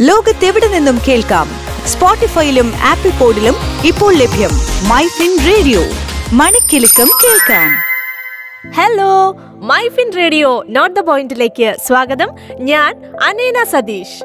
ലോകത്തെവിടെ നിന്നും കേൾക്കാം? സ്പോട്ടിഫൈയിലും ആപ്പിൾ പോഡിലും ഇപ്പോൾ ലഭ്യം മൈ ഫിൻ റേഡിയോ. മണിക്കിലുക്കം കേൾക്കാം. Hello my Fin radio note the പോയിന്റിലേക്ക് സ്വാഗതം. ഞാൻ അനേന സതീഷ്.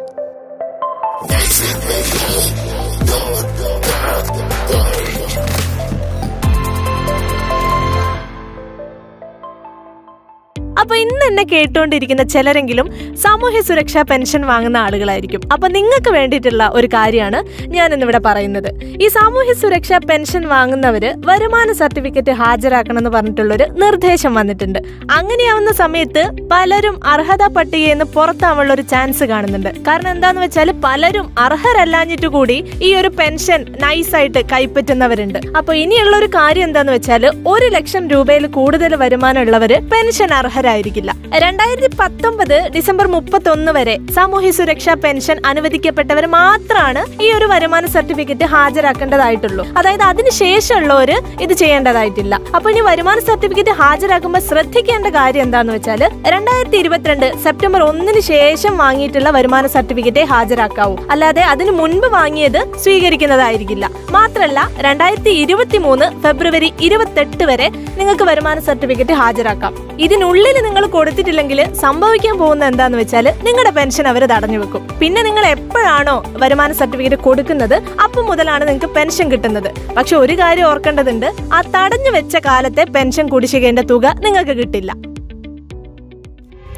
അപ്പൊ ഇന്ന് എന്നെ കേട്ടുകൊണ്ടിരിക്കുന്ന ചിലരെങ്കിലും സാമൂഹ്യ സുരക്ഷാ പെൻഷൻ വാങ്ങുന്ന ആളുകളായിരിക്കും. അപ്പൊ നിങ്ങൾക്ക് വേണ്ടിയിട്ടുള്ള ഒരു കാര്യമാണ് ഞാൻ ഇന്നിവിടെ പറയുന്നത്. ഈ സാമൂഹ്യ സുരക്ഷാ പെൻഷൻ വാങ്ങുന്നവര് വരുമാന സർട്ടിഫിക്കറ്റ് ഹാജരാക്കണം എന്ന് പറഞ്ഞിട്ടുള്ളൊരു നിർദ്ദേശം വന്നിട്ടുണ്ട്. അങ്ങനെയാവുന്ന സമയത്ത് പലരും അർഹതാ പട്ടികയിൽ നിന്ന് ഒരു ചാൻസ് കാണുന്നുണ്ട്. കാരണം എന്താന്ന് വെച്ചാൽ പലരും അർഹരല്ലാഞ്ഞിട്ട് കൂടി ഈ ഒരു പെൻഷൻ നൈസായിട്ട് കൈപ്പറ്റുന്നവരുണ്ട്. അപ്പൊ ഇനിയുള്ള ഒരു കാര്യം എന്താന്ന് വെച്ചാൽ ഒരു ലക്ഷം രൂപയിൽ കൂടുതൽ വരുമാനമുള്ളവര് പെൻഷൻ അർഹരായിരിക്കില്ല രണ്ടായിരത്തി പത്തൊമ്പത് ഡിസംബർ മുപ്പത്തി ഒന്ന് വരെ സാമൂഹ്യ സുരക്ഷാ പെൻഷൻ അനുവദിക്കപ്പെട്ടവർ മാത്രമാണ് ഈ ഒരു വരുമാന സർട്ടിഫിക്കറ്റ് ഹാജരാക്കേണ്ടതായിട്ടുള്ളൂ. അതായത് അതിനുശേഷമുള്ളവർ ഇത് ചെയ്യേണ്ടതായിട്ടില്ല. അപ്പൊ ഇനി വരുമാന സർട്ടിഫിക്കറ്റ് ഹാജരാക്കുമ്പോൾ ശ്രദ്ധിക്കേണ്ട കാര്യം എന്താന്ന് വെച്ചാൽ രണ്ടായിരത്തി ഇരുപത്തിരണ്ട് സെപ്റ്റംബർ ഒന്നിന് ശേഷം വാങ്ങിയിട്ടുള്ള വരുമാന സർട്ടിഫിക്കറ്റ് ഹാജരാക്കാവൂ. അല്ലാതെ അതിന് മുൻപ് വാങ്ങിയത് സ്വീകരിക്കുന്നതായിരിക്കില്ല. മാത്രല്ല രണ്ടായിരത്തി ഇരുപത്തി മൂന്ന് ഫെബ്രുവരി ഇരുപത്തെട്ട് വരെ നിങ്ങൾക്ക് വരുമാന സർട്ടിഫിക്കറ്റ് ഹാജരാക്കാം. ഇതിനുള്ളിൽ നിങ്ങൾ കൊടുത്തിട്ടില്ലെങ്കിൽ സംഭവിക്കാൻ പോകുന്ന എന്താന്ന് വെച്ചാൽ നിങ്ങളുടെ പെൻഷൻ അവർ തടഞ്ഞു വെക്കും പിന്നെ നിങ്ങൾ എപ്പോഴാണോ വരുമാന സർട്ടിഫിക്കറ്റ് കൊടുക്കുന്നത് അപ്പം മുതലാണ് നിങ്ങൾക്ക് പെൻഷൻ കിട്ടുന്നത് പക്ഷെ ഒരു കാര്യം ഓർക്കേണ്ടതുണ്ട് ആ തടഞ്ഞു വെച്ച കാലത്തെ പെൻഷൻ കുടിശ്ശികേണ്ട തുക നിങ്ങൾക്ക് കിട്ടില്ല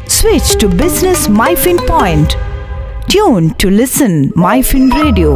Switch to Business MyFin Point. Tune to listen MyFin Radio.